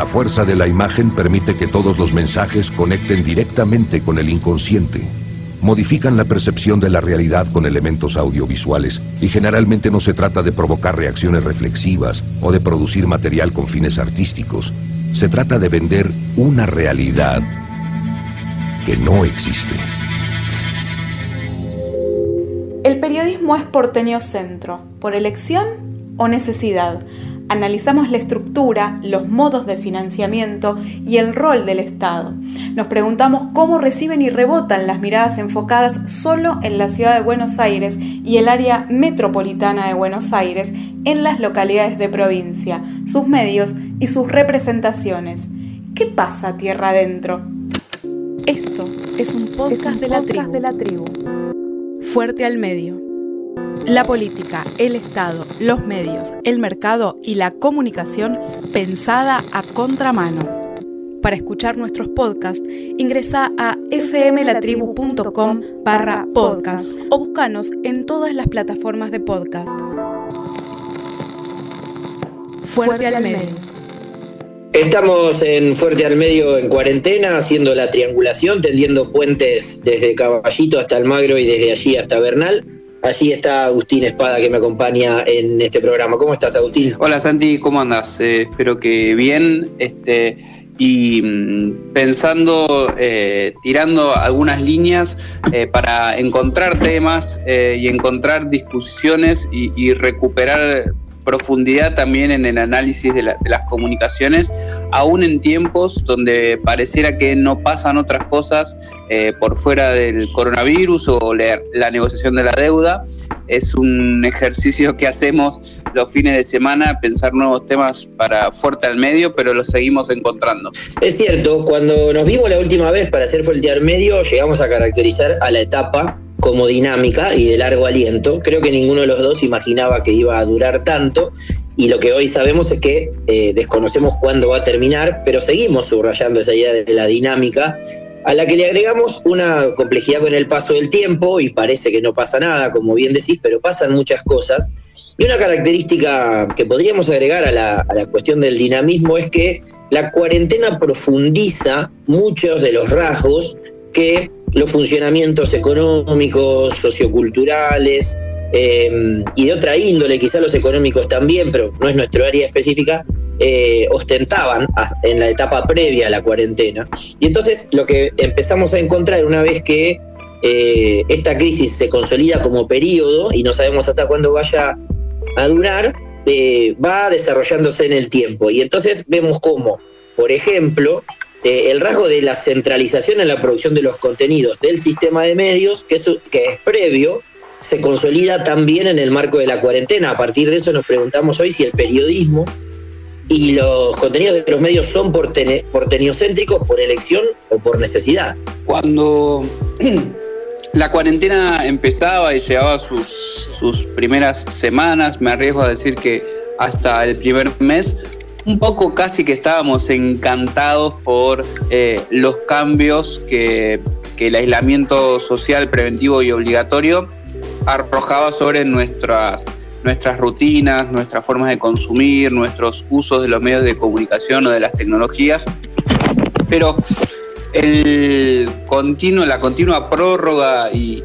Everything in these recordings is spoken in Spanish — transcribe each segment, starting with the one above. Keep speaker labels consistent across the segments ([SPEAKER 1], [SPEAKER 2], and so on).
[SPEAKER 1] La fuerza de la imagen permite que todos los mensajes conecten directamente con el inconsciente. Modifican la percepción de la realidad con elementos audiovisuales y generalmente no se trata de provocar reacciones reflexivas o de producir material con fines artísticos. Se trata de vender una realidad que no existe.
[SPEAKER 2] El periodismo es porteño centro, por elección o necesidad. Analizamos la estructura, los modos de financiamiento y el rol del Estado. Nos preguntamos cómo reciben y rebotan las miradas enfocadas solo en la ciudad de Buenos Aires y el área metropolitana de Buenos Aires en las localidades de provincia, sus medios y sus representaciones. ¿Qué pasa tierra adentro? Esto es un podcast, de, la de la tribu. Fuerte al medio. La política, el Estado, los medios, el mercado y la comunicación pensada a contramano. Para escuchar nuestros podcasts, ingresa a fmlatribu.com barra podcast o búscanos en todas las plataformas de podcast. Fuerte, al medio.
[SPEAKER 3] Estamos en Fuerte al Medio en cuarentena, haciendo la triangulación, tendiendo puentes desde Caballito hasta Almagro y desde allí hasta Bernal. Así está Agustín Espada que me acompaña en este programa. ¿Cómo estás, Agustín?
[SPEAKER 4] Hola, Santi, ¿cómo andas? Eh, espero que bien. Este, y mm, pensando, eh, tirando algunas líneas eh, para encontrar temas y encontrar discusiones y recuperar profundidad también en el análisis de, las comunicaciones, aún en tiempos donde pareciera que no pasan otras cosas eh, por fuera del coronavirus o la negociación de la deuda. Es un ejercicio que hacemos los fines de semana, pensar nuevos temas para fuerte al medio, pero los seguimos encontrando.
[SPEAKER 3] Es cierto, cuando nos vimos la última vez para hacer fuerte al medio, llegamos a caracterizar a la etapa como dinámica y de largo aliento. Creo que ninguno de los dos imaginaba que iba a durar tanto y lo que hoy sabemos es que eh, desconocemos cuándo va a terminar, pero seguimos subrayando esa idea de la dinámica a la que le agregamos una complejidad con el paso del tiempo y parece que no pasa nada, como bien decís, pero pasan muchas cosas. Y una característica que podríamos agregar a la, a la, cuestión del dinamismo es que la cuarentena profundiza muchos de los rasgos que los funcionamientos económicos, socioculturales eh, y de otra índole, quizá los económicos también, pero no es nuestro área específica, eh, ostentaban en la etapa previa a la cuarentena. Y entonces lo que empezamos a encontrar una vez que eh, esta crisis se consolida como periodo y no sabemos hasta cuándo vaya a durar, va desarrollándose en el tiempo. Y entonces vemos cómo, por ejemplo, eh, el rasgo de la centralización en la producción de los contenidos del sistema de medios, que es, previo, se consolida también en el marco de la cuarentena. A partir de eso nos preguntamos hoy si el periodismo y los contenidos de los medios son porteñocéntricos por elección o por necesidad.
[SPEAKER 4] Cuando la cuarentena empezaba y llegaba sus, sus primeras semanas, me arriesgo a decir que hasta el primer mes, un poco casi que estábamos encantados por eh, los cambios que, el aislamiento social preventivo y obligatorio arrojaba sobre nuestras, nuestras rutinas, nuestras formas de consumir, nuestros usos de los medios de comunicación o de las tecnologías. Pero el continuo, la continua prórroga y,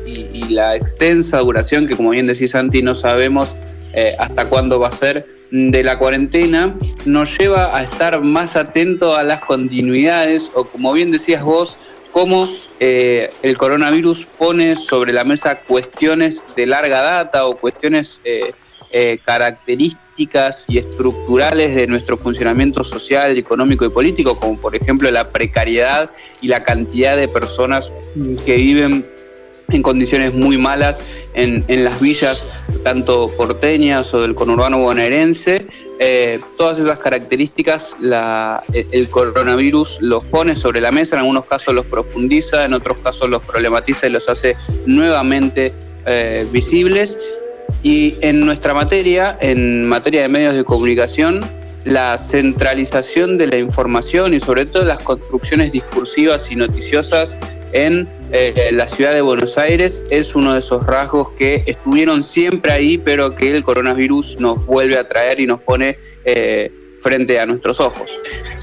[SPEAKER 4] la extensa duración, que como bien decís Santi, no sabemos eh, hasta cuándo va a ser, de la cuarentena nos lleva a estar más atento a las continuidades o como bien decías vos, cómo eh, el coronavirus pone sobre la mesa cuestiones de larga data o cuestiones eh, eh, características y estructurales de nuestro funcionamiento social, económico y político, como por ejemplo la precariedad y la cantidad de personas que viven en condiciones muy malas en, las villas, tanto porteñas o del conurbano bonaerense. Eh, todas esas características la, el coronavirus los pone sobre la mesa, en algunos casos los profundiza, en otros casos los problematiza y los hace nuevamente eh, visibles. Y en nuestra materia, en materia de medios de comunicación, la centralización de la información y sobre todo las construcciones discursivas y noticiosas en eh, la ciudad de Buenos Aires es uno de esos rasgos que estuvieron siempre ahí, pero que el coronavirus nos vuelve a traer y nos pone eh, frente a nuestros ojos.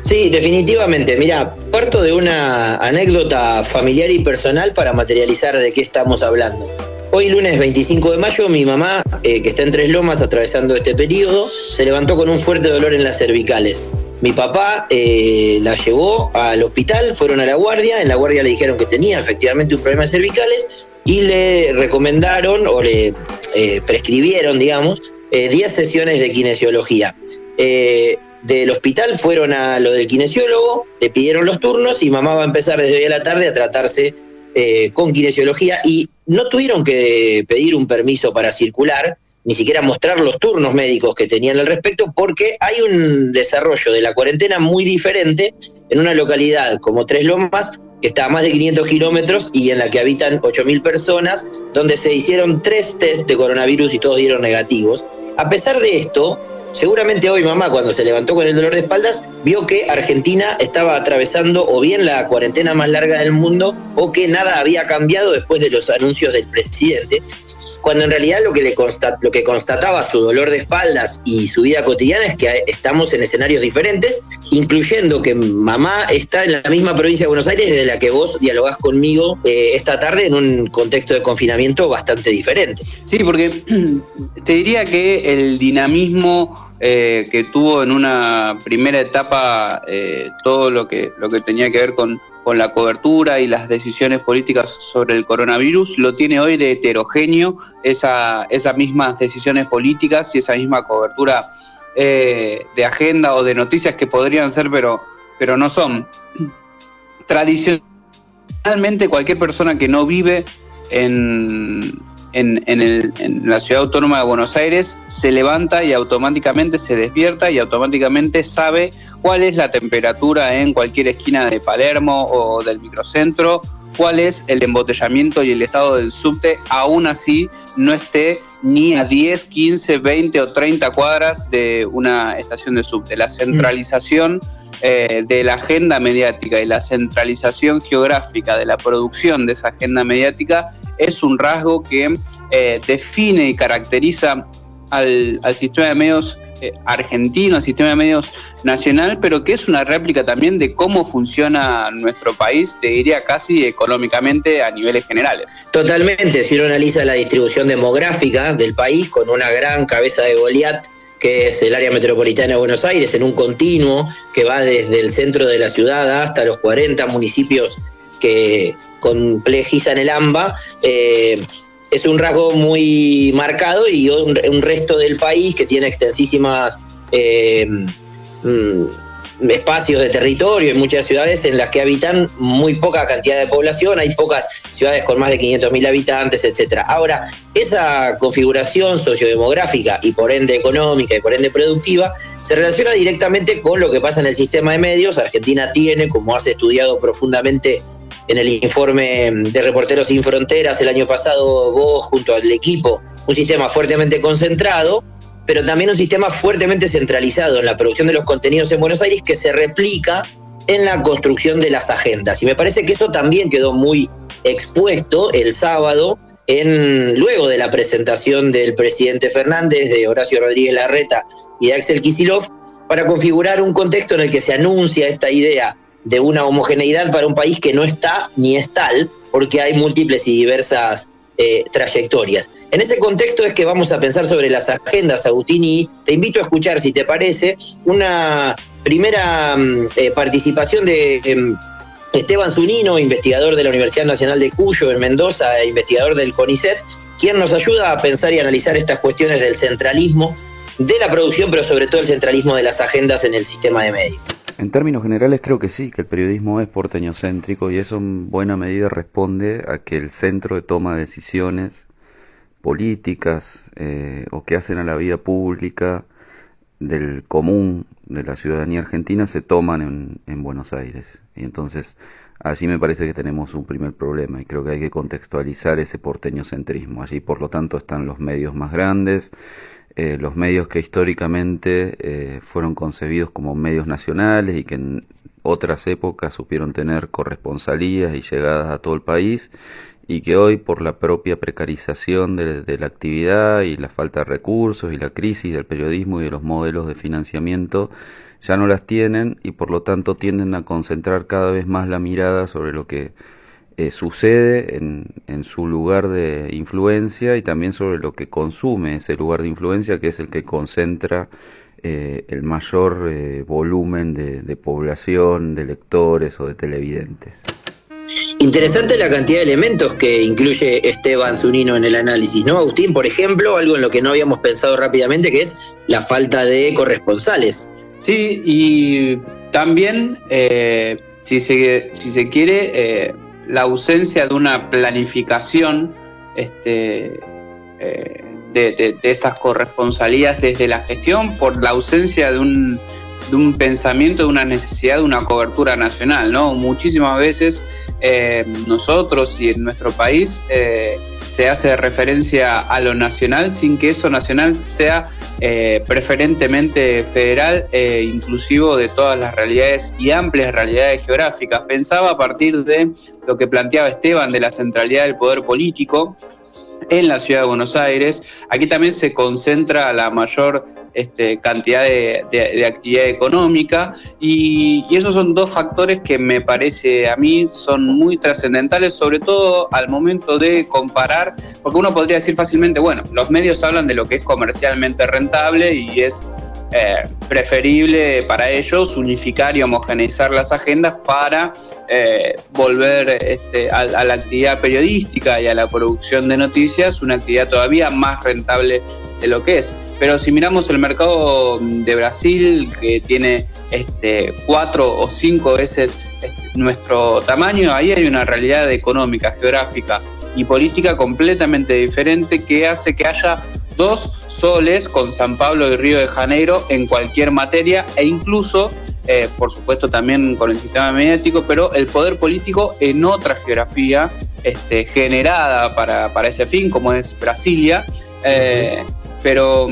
[SPEAKER 3] Sí, definitivamente. Mira, parto de una anécdota familiar y personal para materializar de qué estamos hablando. Hoy lunes 25 de mayo, mi mamá, eh, que está en Tres Lomas atravesando este periodo, se levantó con un fuerte dolor en las cervicales. Mi papá eh, la llevó al hospital, fueron a la guardia, en la guardia le dijeron que tenía efectivamente un problema de cervicales y le recomendaron o le eh, prescribieron, digamos, 10 sesiones de kinesiología. del hospital fueron a lo del kinesiólogo, le pidieron los turnos y mamá va a empezar desde hoy a la tarde a tratarse eh, con kinesiología y no tuvieron que pedir un permiso para circular, ni siquiera mostrar los turnos médicos que tenían al respecto, porque hay un desarrollo de la cuarentena muy diferente en una localidad como Tres Lomas, que está a más de 500 kilómetros y en la que habitan 8.000 personas, donde se hicieron tres test de coronavirus y todos dieron negativos. A pesar de esto, Seguramente hoy mamá cuando se levantó con el dolor de espaldas vio que Argentina estaba atravesando o bien la cuarentena más larga del mundo o que nada había cambiado después de los anuncios del presidente cuando en realidad lo que, le lo que constataba su dolor de espaldas y su vida cotidiana es que estamos en escenarios diferentes, incluyendo que mamá está en la misma provincia de Buenos Aires de la que vos dialogás conmigo eh, esta tarde en un contexto de confinamiento bastante diferente.
[SPEAKER 4] Sí, porque te diría que el dinamismo eh, que tuvo en una primera etapa eh, todo lo que, lo que tenía que ver con con la cobertura y las decisiones políticas sobre el coronavirus, lo tiene hoy de heterogéneo esa, esas mismas decisiones políticas y esa misma cobertura eh, de agenda o de noticias que podrían ser, pero, pero no son. Tradicionalmente cualquier persona que no vive en, en, en, la ciudad autónoma de Buenos Aires se levanta y automáticamente se despierta y automáticamente sabe cuál es la temperatura en cualquier esquina de Palermo o del microcentro, cuál es el embotellamiento y el estado del subte, aún así no esté ni a 10, 15, 20 o 30 cuadras de una estación de subte. La centralización eh, de la agenda mediática y la centralización geográfica de la producción de esa agenda mediática es un rasgo que eh, define y caracteriza al, sistema de medios eh, argentino, al sistema de medios nacional, pero que es una réplica también de cómo funciona nuestro país, te diría casi económicamente a niveles generales.
[SPEAKER 3] Totalmente, si uno analiza la distribución demográfica del país con una gran cabeza de Goliat que es el área metropolitana de Buenos Aires, en un continuo que va desde el centro de la ciudad hasta los 40 municipios que complejizan el AMBA, eh, es un rasgo muy marcado y un, resto del país que tiene extensísimas eh, mm, espacios de territorio en muchas ciudades en las que habitan muy poca cantidad de población, hay pocas ciudades con más de 500.000 habitantes, etc. Ahora, esa configuración sociodemográfica y por ende económica y por ende productiva se relaciona directamente con lo que pasa en el sistema de medios. Argentina tiene, como has estudiado profundamente en el informe de Reporteros Sin Fronteras el año pasado, vos junto al equipo, un sistema fuertemente concentrado, pero también un sistema fuertemente centralizado en la producción de los contenidos en Buenos Aires que se replica en la construcción de las agendas. Y me parece que eso también quedó muy expuesto el sábado, en, luego de la presentación del presidente Fernández, de Horacio Rodríguez Larreta y de Axel Kisilov, para configurar un contexto en el que se anuncia esta idea de una homogeneidad para un país que no está ni es tal, porque hay múltiples y diversas eh, trayectorias. En ese contexto es que vamos a pensar sobre las agendas, Agustín, y te invito a escuchar, si te parece, una primera mm, eh, participación de em, Esteban Zunino, investigador de la Universidad Nacional de Cuyo en Mendoza e investigador del CONICET, quien nos ayuda a pensar y analizar estas cuestiones del centralismo de la producción, pero sobre todo el centralismo de las agendas en el sistema de medios.
[SPEAKER 5] En términos generales creo que sí, que el periodismo es porteñocéntrico y eso en buena medida responde a que el centro de toma de decisiones políticas eh, o que hacen a la vida pública del común de la ciudadanía argentina se toman en, en Buenos Aires. Y entonces allí me parece que tenemos un primer problema y creo que hay que contextualizar ese porteñocentrismo. Allí por lo tanto están los medios más grandes, eh, los medios que históricamente eh, fueron concebidos como medios nacionales y que en otras épocas supieron tener corresponsalías y llegadas a todo el país y que hoy por la propia precarización de, la actividad y la falta de recursos y la crisis del periodismo y de los modelos de financiamiento ya no las tienen y por lo tanto tienden a concentrar cada vez más la mirada sobre lo que eh, sucede en, en, su lugar de influencia y también sobre lo que consume ese lugar de influencia que es el que concentra eh, el mayor eh, volumen de, de población, de lectores o de televidentes.
[SPEAKER 3] Interesante la cantidad de elementos que incluye Esteban Zunino en el análisis, ¿no? Agustín, por ejemplo, algo en lo que no habíamos pensado rápidamente, que es la falta de corresponsales.
[SPEAKER 4] Sí, y también, eh, si, se, si se quiere, eh, la ausencia de una planificación este, eh, de, de, esas corresponsalías desde la gestión por la ausencia de un, de un pensamiento, de una necesidad de una cobertura nacional, ¿no? Muchísimas veces eh, nosotros y en nuestro país eh, se hace referencia a lo nacional sin que eso nacional sea eh, preferentemente federal e inclusivo de todas las realidades y amplias realidades geográficas. Pensaba a partir de lo que planteaba Esteban de la centralidad del poder político en la ciudad de Buenos Aires. Aquí también se concentra la mayor este, cantidad de, actividad económica y, esos son dos factores que me parece a mí son muy trascendentales, sobre todo al momento de comparar, porque uno podría decir fácilmente, bueno, los medios hablan de lo que es comercialmente rentable y es eh, preferible para ellos unificar y homogeneizar las agendas para eh, volver este, a, la actividad periodística y a la producción de noticias una actividad todavía más rentable de lo que es. Pero si miramos el mercado de Brasil, que tiene este, cuatro o cinco veces este, nuestro tamaño, ahí hay una realidad económica, geográfica y política completamente diferente que hace que haya dos soles con San Pablo y Río de Janeiro en cualquier materia e incluso, eh, por supuesto, también con el sistema mediático, pero el poder político en otra geografía este, generada para, para, ese fin, como es Brasilia. Eh, pero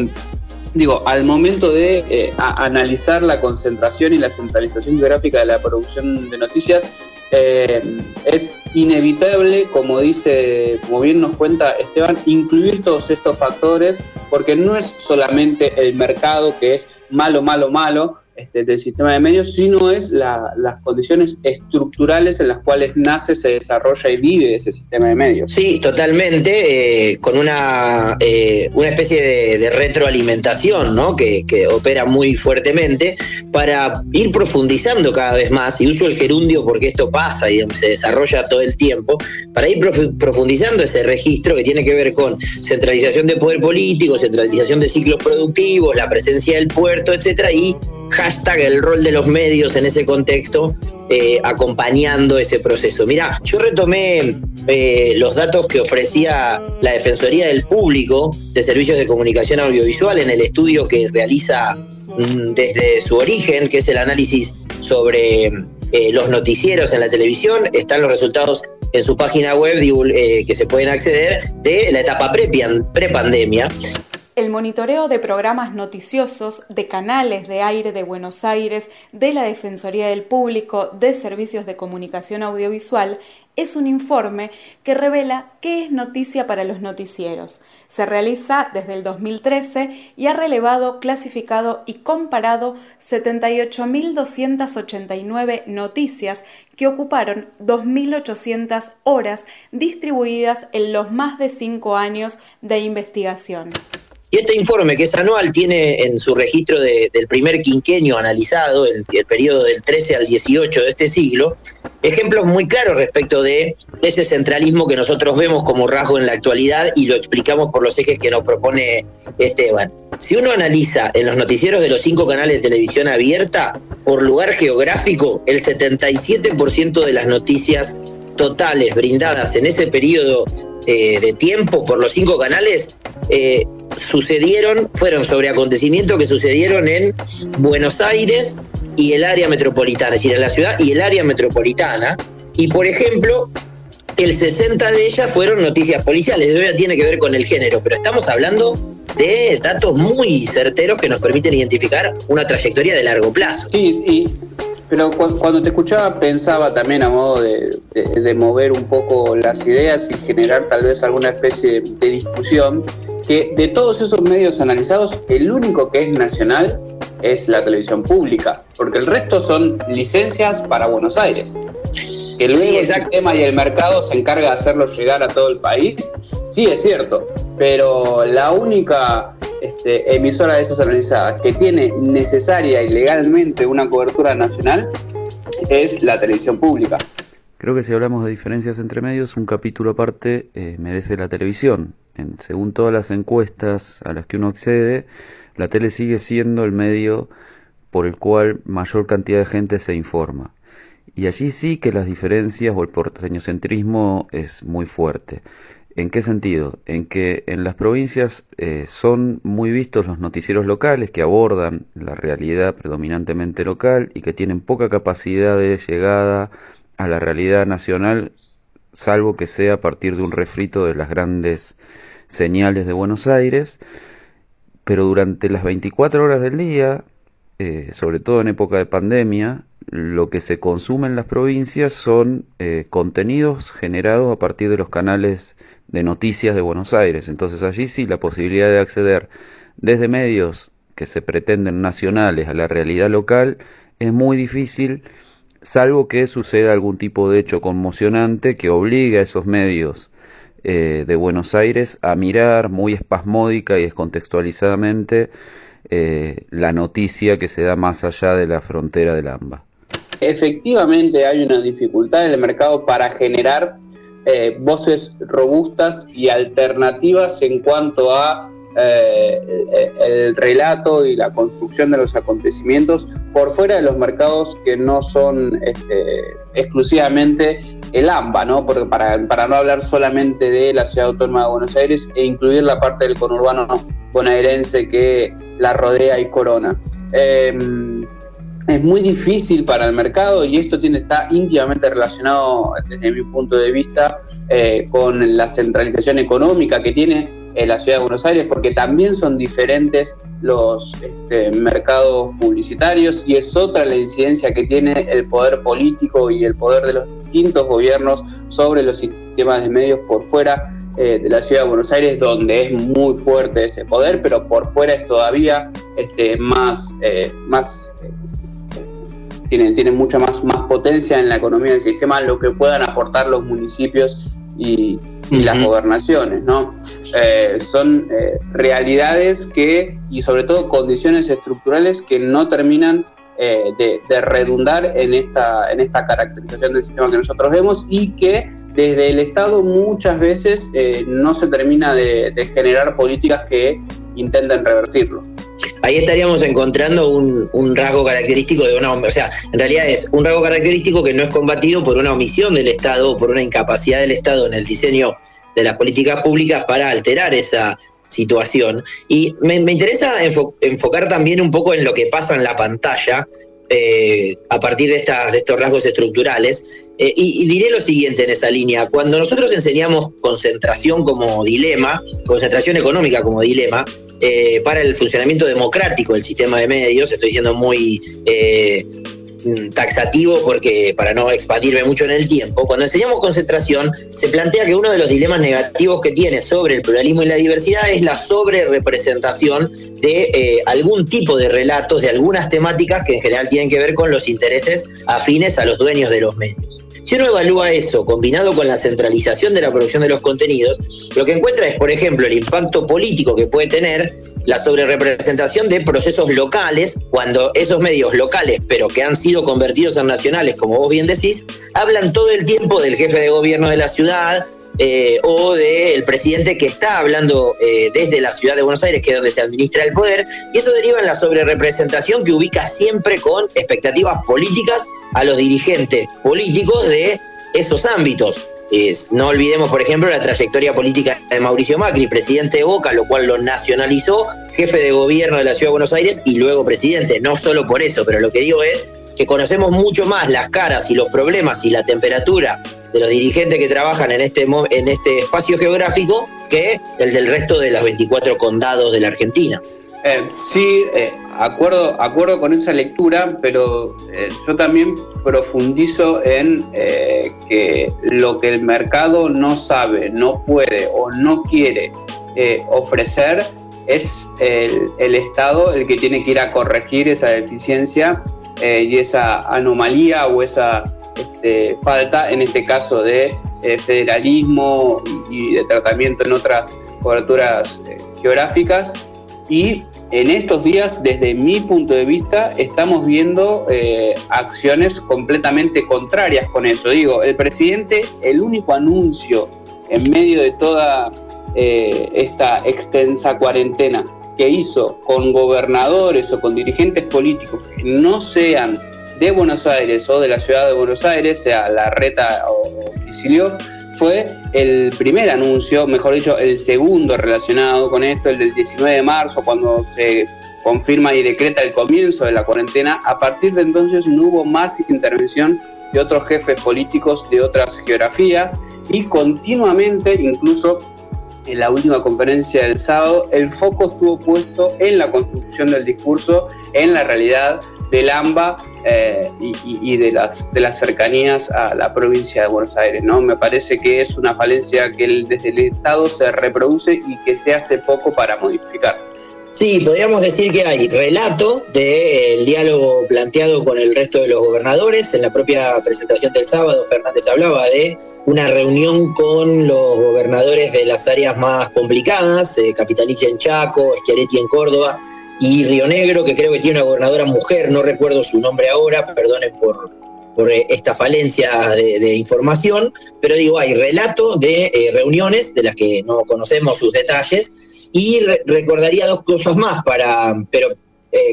[SPEAKER 4] digo, al momento de eh, analizar la concentración y la centralización geográfica de la producción de noticias, eh, es inevitable, como dice, como bien nos cuenta Esteban, incluir todos estos factores, porque no es solamente el mercado que es malo, malo, malo, este, del sistema de medios, sino es las condiciones estructurales en las cuales nace, se desarrolla y vive ese sistema de medios.
[SPEAKER 3] Sí, totalmente, eh, con una, eh, una especie de, retroalimentación ¿no? que, opera muy fuertemente para ir profundizando cada vez más, y uso el gerundio porque esto pasa y se desarrolla todo el tiempo, para ir profundizando ese registro que tiene que ver con centralización de poder político, centralización de ciclos productivos, la presencia del puerto, etcétera, y hashtag el rol de los medios en ese contexto, eh, acompañando ese proceso. Mira, yo retomé eh, los datos que ofrecía la Defensoría del Público de Servicios de Comunicación Audiovisual en el estudio que realiza mm, desde su origen, que es el análisis sobre eh, los noticieros en la televisión. Están los resultados en su página web que se pueden acceder de la etapa pre-pandemia.
[SPEAKER 2] El monitoreo de programas noticiosos de canales de aire de Buenos Aires, de la Defensoría del Público, de Servicios de Comunicación Audiovisual, es un informe que revela qué es noticia para los noticieros. Se realiza desde el 2013 y ha relevado, clasificado y comparado 78.289 noticias que ocuparon 2.800 horas distribuidas en los más de cinco años de investigación.
[SPEAKER 3] Y este informe, que es anual, tiene en su registro del primer quinquenio analizado, el, periodo del 13 al 18 de este siglo, ejemplos muy claros respecto de ese centralismo que nosotros vemos como rasgo en la actualidad y lo explicamos por los ejes que nos propone Esteban. Si uno analiza en los noticieros de los cinco canales de televisión abierta, por lugar geográfico, el 77% de las noticias totales brindadas en ese periodo eh, de tiempo por los cinco canales eh, sucedieron, fueron sobre acontecimientos que sucedieron en Buenos Aires y el área metropolitana, es decir, en la ciudad y el área metropolitana. Y por ejemplo, el 60 de ellas fueron noticias policiales, de tiene que ver con el género, pero estamos hablando de datos muy certeros que nos permiten identificar una trayectoria de largo plazo.
[SPEAKER 4] Sí, pero cuando te escuchaba pensaba también a modo de, de, mover un poco las ideas y generar tal vez alguna especie de discusión que de todos esos medios analizados, el único que es nacional es la televisión pública, porque el resto son licencias para Buenos Aires. Que luego el sistema y el mercado se encarga de hacerlo llegar a todo el país, sí es cierto, pero la única este, emisora descentralizada que tiene necesaria y legalmente una cobertura nacional es la televisión pública.
[SPEAKER 5] Creo que si hablamos de diferencias entre medios, un capítulo aparte eh, merece la televisión. En, según todas las encuestas a las que uno accede, la tele sigue siendo el medio por el cual mayor cantidad de gente se informa. Y allí sí que las diferencias o el porteñocentrismo es muy fuerte. ¿En qué sentido? En que en las provincias eh, son muy vistos los noticieros locales que abordan la realidad predominantemente local y que tienen poca capacidad de llegada a la realidad nacional, salvo que sea a partir de un refrito de las grandes señales de Buenos Aires, pero durante las 24 horas del día, eh, sobre todo en época de pandemia, lo que se consume en las provincias son eh, contenidos generados a partir de los canales de noticias de Buenos Aires. Entonces allí sí la posibilidad de acceder desde medios que se pretenden nacionales a la realidad local es muy difícil salvo que suceda algún tipo de hecho conmocionante que obligue a esos medios eh, de Buenos Aires a mirar muy espasmódica y descontextualizadamente eh, la noticia que se da más allá de la frontera del AMBA.
[SPEAKER 4] Efectivamente hay una dificultad en el mercado para generar eh, voces robustas y alternativas en cuanto a eh, el relato y la construcción de los acontecimientos por fuera de los mercados que no son este, exclusivamente el AMBA, ¿no? Porque para, para, no hablar solamente de la ciudad autónoma de Buenos Aires e incluir la parte del conurbano bonaerense que la rodea y corona. Em, es muy difícil para el mercado y esto tiene, está íntimamente relacionado, desde mi punto de vista, eh, con la centralización económica que tiene en la ciudad de Buenos Aires, porque también son diferentes los este, mercados publicitarios y es otra la incidencia que tiene el poder político y el poder de los distintos gobiernos sobre los sistemas de medios por fuera eh, de la ciudad de Buenos Aires, donde es muy fuerte ese poder, pero por fuera es todavía este, más, eh, más eh, tiene, tiene mucha más, más potencia en la economía del sistema, lo que puedan aportar los municipios y, las gobernaciones, ¿no? Eh, son eh, realidades que, y sobre todo condiciones estructurales que no terminan eh, de, redundar en esta, en esta caracterización del sistema que nosotros vemos y que desde el Estado muchas veces no se termina de, de generar políticas que intenten revertirlo
[SPEAKER 3] ahí estaríamos encontrando un, rasgo característico de una, o sea, en realidad es un rasgo característico que no es combatido por una omisión del Estado o por una incapacidad del Estado en el diseño de las políticas públicas para alterar esa situación. Y me, interesa enfocar también un poco en lo que pasa en la pantalla, eh, a partir de, estas, de estos rasgos estructurales. Eh, y, diré lo siguiente en esa línea. Cuando nosotros enseñamos concentración como dilema, concentración económica como dilema, eh, para el funcionamiento democrático del sistema de medios, estoy siendo muy taxativo porque para no expandirme mucho en el tiempo, cuando enseñamos concentración se plantea que uno de los dilemas negativos que tiene sobre el pluralismo y la diversidad es la sobre-representación de eh, algún tipo de relatos, de algunas temáticas que en general tienen que ver con los intereses afines a los dueños de los medios. Si uno evalúa eso combinado con la centralización de la producción de los contenidos, lo que encuentra es, por ejemplo, el impacto político que puede tener la sobrerepresentación de procesos locales, cuando esos medios locales, pero que han sido convertidos en nacionales, como vos bien decís, hablan todo el tiempo del jefe de gobierno de la ciudad, eh, o del presidente que está hablando eh, desde la ciudad de Buenos Aires, que es donde se administra el poder, y eso deriva en la sobrerepresentación que ubica siempre con expectativas políticas a los dirigentes políticos de esos ámbitos. No olvidemos, por ejemplo, la trayectoria política de Mauricio Macri, presidente de Boca, lo cual lo nacionalizó, jefe de gobierno de la Ciudad de Buenos Aires y luego presidente. No solo por eso, pero lo que digo es que conocemos mucho más las caras y los problemas y la temperatura de los dirigentes que trabajan en este, en este espacio geográfico que el del resto de los 24 condados de la Argentina.
[SPEAKER 4] Eh, sí, eh, acuerdo, acuerdo con esa lectura, pero eh, yo también profundizo en que lo que el mercado no sabe, no puede o no quiere ofrecer es el, Estado el que tiene que ir a corregir esa deficiencia eh, y esa anomalía o esa este, falta, en este caso de eh, federalismo y, de tratamiento en otras coberturas eh, geográficas. Y en estos días, desde mi punto de vista, estamos viendo acciones completamente contrarias con eso. Digo, el presidente, el único anuncio en medio de toda esta extensa cuarentena que hizo con gobernadores o con dirigentes políticos que no sean de Buenos Aires o de la ciudad de Buenos Aires, sea la reta o Sicilio, fue el primer anuncio, mejor dicho, el segundo relacionado con esto, el del 19 de marzo, cuando se confirma y decreta el comienzo de la cuarentena. A partir de entonces no hubo más intervención de otros jefes políticos de otras geografías y continuamente, incluso en la última conferencia del sábado, el foco estuvo puesto en la construcción del discurso, en la realidad del AMBA eh, y, de, las, de las cercanías a la provincia de Buenos Aires. ¿no? Me parece que es una falencia que desde el Estado se reproduce y que se hace poco para modificar.
[SPEAKER 3] Sí, podríamos decir que hay relato del diálogo planteado con el resto de los gobernadores. En la propia presentación del sábado, Fernández hablaba de una reunión con los gobernadores de las áreas más complicadas, eh, en Chaco, Schiaretti en Córdoba y Río Negro, que creo que tiene una gobernadora mujer, no recuerdo su nombre ahora, perdonen por, por eh, esta falencia de, información, pero digo, hay relato de eh, reuniones de las que no conocemos sus detalles y recordaría dos cosas más para, pero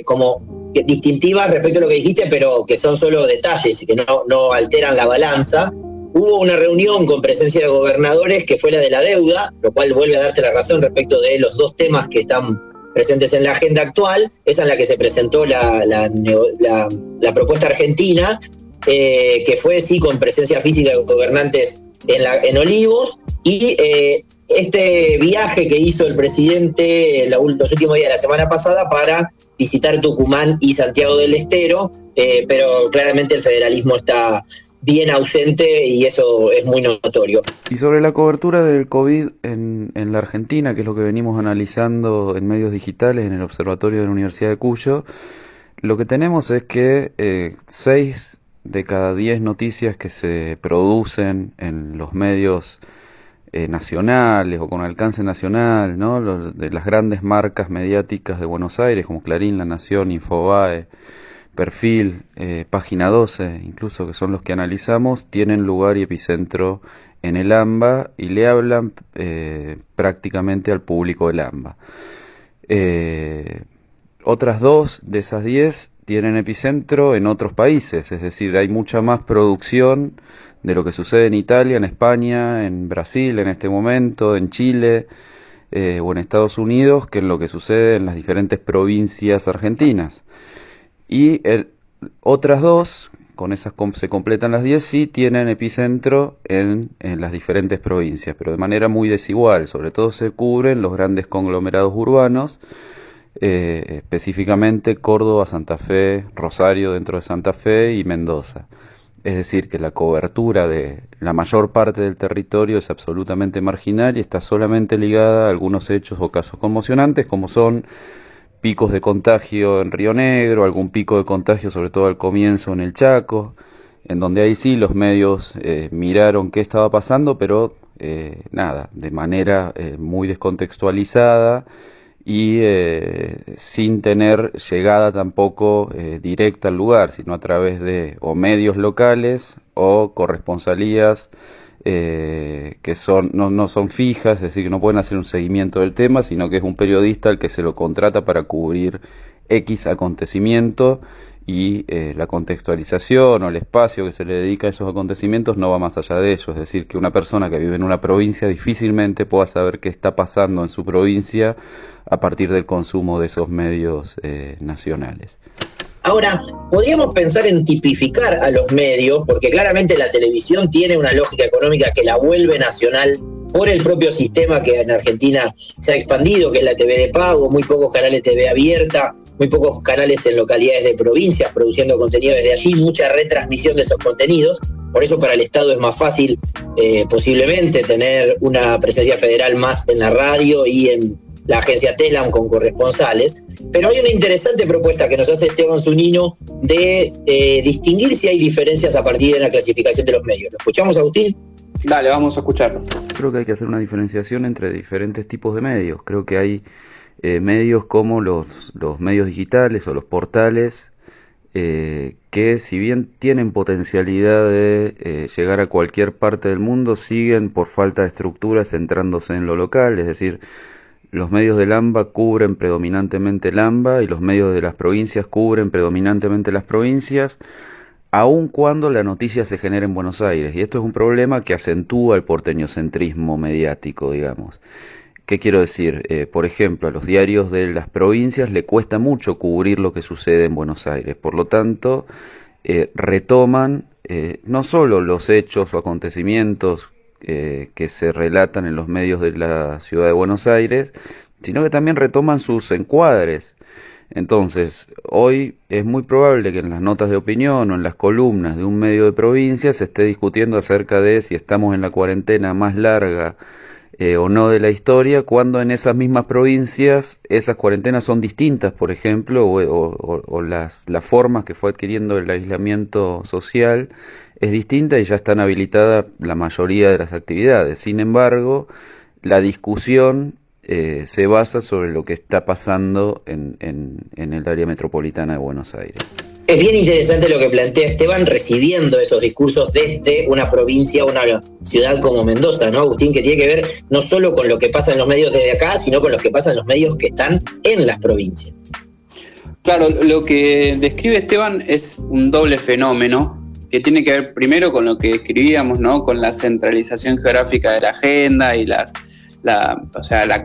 [SPEAKER 3] como distintivas respecto a lo que dijiste, pero que son solo detalles y que no, no alteran la balanza. Hubo una reunión con presencia de gobernadores que fue la de la deuda, lo cual vuelve a darte la razón respecto de los dos temas que están presentes en la agenda actual. Esa en la que se presentó la, propuesta argentina, eh, que fue sí con presencia física de gobernantes en, la, en Olivos. Y eh, este viaje que hizo el presidente los últimos días de la semana pasada para visitar Tucumán y Santiago del Estero, eh, pero claramente el federalismo está bien ausente y eso es muy notorio.
[SPEAKER 5] Y sobre la cobertura del COVID en, en, la Argentina, que es lo que venimos analizando en medios digitales en el Observatorio de la Universidad de Cuyo, lo que tenemos es que eh, seis de cada diez noticias que se producen en los medios eh, nacionales o con alcance nacional, ¿no? de las grandes marcas mediáticas de Buenos Aires como Clarín, La Nación, Infobae, perfil, eh, página 12, incluso que son los que analizamos, tienen lugar y epicentro en el AMBA y le hablan eh, prácticamente al público del AMBA. Eh, otras dos de esas diez tienen epicentro en otros países, es decir, hay mucha más producción de lo que sucede en Italia, en España, en Brasil en este momento, en Chile o en Estados Unidos que en lo que sucede en las diferentes provincias argentinas. Y otras dos, con esas se completan las 10, sí tienen epicentro en, en, las diferentes provincias, pero de manera muy desigual. Sobre todo se cubren los grandes conglomerados urbanos, eh, específicamente Córdoba, Santa Fe, Rosario dentro de Santa Fe y Mendoza. Es decir, que la cobertura de la mayor parte del territorio es absolutamente marginal y está solamente ligada a algunos hechos o casos conmocionantes como son picos de contagio en Río Negro, algún pico de contagio sobre todo al comienzo en el Chaco, en donde ahí sí los medios eh, miraron qué estaba pasando, pero eh, nada, de manera eh, muy descontextualizada y sin tener llegada tampoco directa al lugar, sino a través de o medios locales o corresponsalías eh, que son, no, no, son fijas, es decir, que no pueden hacer un seguimiento del tema, sino que es un periodista el que se lo contrata para cubrir X acontecimiento y eh, la contextualización o el espacio que se le dedica a esos acontecimientos no va más allá de ello. Es decir, que una persona que vive en una provincia difícilmente pueda saber qué está pasando en su provincia a partir del consumo de esos medios eh, nacionales.
[SPEAKER 3] Ahora, podríamos pensar en tipificar a los medios, porque claramente la televisión tiene una lógica económica que la vuelve nacional por el propio sistema que en Argentina se ha expandido, que es la TV de pago, muy pocos canales TV abierta, muy pocos canales en localidades de provincias produciendo contenido desde allí, mucha retransmisión de esos contenidos. Por eso para el Estado es más fácil eh, posiblemente tener una presencia federal más en la radio y en la agencia Telam con corresponsales. Pero hay una interesante propuesta que nos hace Esteban Zunino de eh, distinguir si hay diferencias a partir de la clasificación de los medios. ¿Lo escuchamos, Agustín?
[SPEAKER 4] Dale, vamos a escucharlo.
[SPEAKER 5] Creo que hay que hacer una diferenciación entre diferentes tipos de medios. Creo que hay eh, medios como los, los medios digitales o los portales eh, que si bien tienen potencialidad de eh, llegar a cualquier parte del mundo, siguen por falta de estructura centrándose en lo local, es decir, los medios del AMBA cubren predominantemente el AMBA y los medios de las provincias cubren predominantemente las provincias, aun cuando la noticia se genera en Buenos Aires. Y esto es un problema que acentúa el porteñocentrismo mediático, digamos. ¿Qué quiero decir? Eh, por ejemplo, a los diarios de las provincias le cuesta mucho cubrir lo que sucede en Buenos Aires. Por lo tanto, eh, retoman eh, no solo los hechos o acontecimientos que se relatan en los medios de la ciudad de Buenos Aires, sino que también retoman sus encuadres. Entonces, hoy es muy probable que en las notas de opinión o en las columnas de un medio de provincia se esté discutiendo acerca de si estamos en la cuarentena más larga eh, o no de la historia, cuando en esas mismas provincias esas cuarentenas son distintas, por ejemplo, o, las, las, formas que fue adquiriendo el aislamiento social es distinta y ya están habilitadas la mayoría de las actividades. Sin embargo, la discusión eh, se basa sobre lo que está pasando en, en el área metropolitana de Buenos Aires.
[SPEAKER 3] Es bien interesante lo que plantea Esteban recibiendo esos discursos desde una provincia, una ciudad como Mendoza, ¿no, Agustín? Que tiene que ver no solo con lo que pasa en los medios desde acá, sino con lo que pasa en los medios que están en las provincias.
[SPEAKER 4] Claro, lo que describe Esteban es un doble fenómeno que tiene que ver primero con lo que escribíamos, ¿no? Con la centralización geográfica de la agenda y la, o sea, la,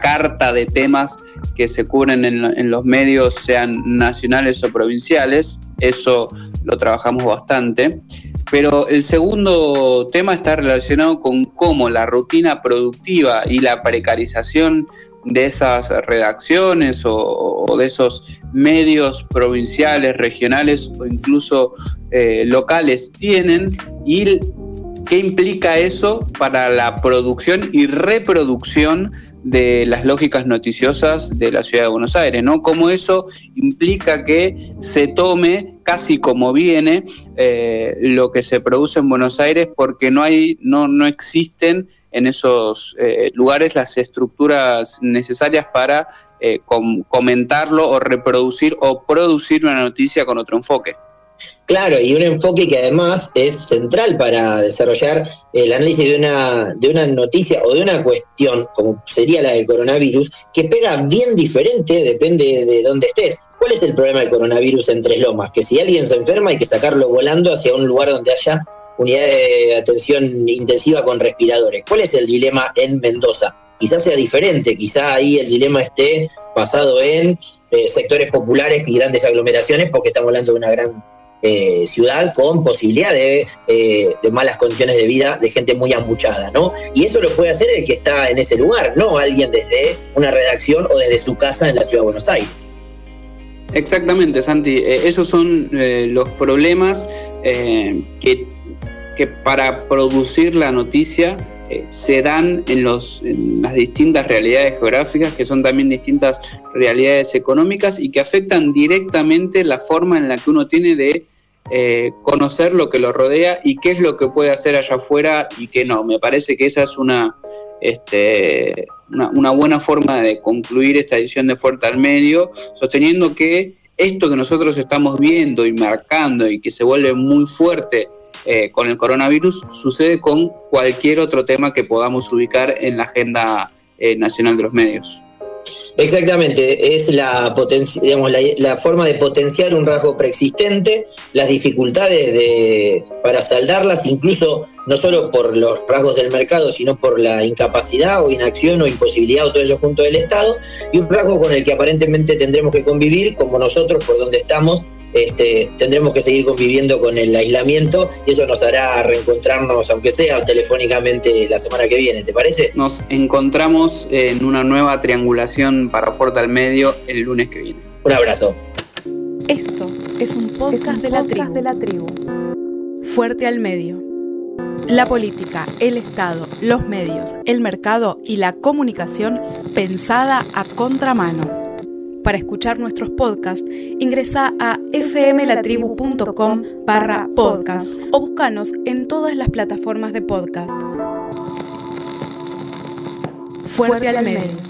[SPEAKER 4] carta de temas que se cubren en, los medios, sean nacionales o provinciales, eso lo trabajamos bastante. Pero el segundo tema está relacionado con cómo la rutina productiva y la precarización de esas redacciones o, de esos medios provinciales, regionales o incluso eh, locales tienen y qué implica eso para la producción y reproducción de las lógicas noticiosas de la ciudad de Buenos Aires, ¿no? Cómo eso implica que se tome casi como viene eh, lo que se produce en Buenos Aires porque no hay, no, no existen en esos eh, lugares las estructuras necesarias para eh, comentarlo o reproducir o producir una noticia con otro enfoque.
[SPEAKER 3] Claro, y un enfoque que además es central para desarrollar el análisis de una, de una noticia o de una cuestión, como sería la del coronavirus, que pega bien diferente, depende de dónde estés. ¿Cuál es el problema del coronavirus en Tres Lomas? Que si alguien se enferma hay que sacarlo volando hacia un lugar donde haya unidad de atención intensiva con respiradores. ¿Cuál es el dilema en Mendoza? Quizás sea diferente, quizá ahí el dilema esté basado en eh, sectores populares y grandes aglomeraciones, porque estamos hablando de una gran eh, ciudad con posibilidad de, eh, de, malas condiciones de vida de gente muy amuchada, ¿no? Y eso lo puede hacer el que está en ese lugar, no alguien desde una redacción o desde su casa en la ciudad de Buenos Aires.
[SPEAKER 4] Exactamente, Santi. Esos son los problemas que, que, para producir la noticia se dan en, los, en las distintas realidades geográficas, que son también distintas realidades económicas y que afectan directamente la forma en la que uno tiene de eh, conocer lo que lo rodea y qué es lo que puede hacer allá afuera y qué no. Me parece que esa es una, este, una, buena forma de concluir esta edición de Fuerte al Medio, sosteniendo que esto que nosotros estamos viendo y marcando y que se vuelve muy fuerte eh, con el coronavirus sucede con cualquier otro tema que podamos ubicar en la agenda eh, nacional de los medios.
[SPEAKER 3] Exactamente, es la, digamos, la, forma de potenciar un rasgo preexistente, las dificultades de, para saldarlas, incluso no solo por los rasgos del mercado, sino por la incapacidad o inacción o imposibilidad o todo ello junto del Estado, y un rasgo con el que aparentemente tendremos que convivir, como nosotros por donde estamos, este, tendremos que seguir conviviendo con el aislamiento y eso nos hará reencontrarnos, aunque sea telefónicamente, la semana que viene, ¿te parece?
[SPEAKER 4] Nos encontramos en una nueva triangulación para Fuerte al Medio el lunes que viene.
[SPEAKER 3] Un abrazo.
[SPEAKER 2] Esto es un podcast, de, la de la tribu. Fuerte al Medio. La política, el Estado, los medios, el mercado y la comunicación pensada a contramano. Para escuchar nuestros podcasts, ingresa a fmlatribu.com barra podcast o búscanos en todas las plataformas de podcast. Fuerte, al medio.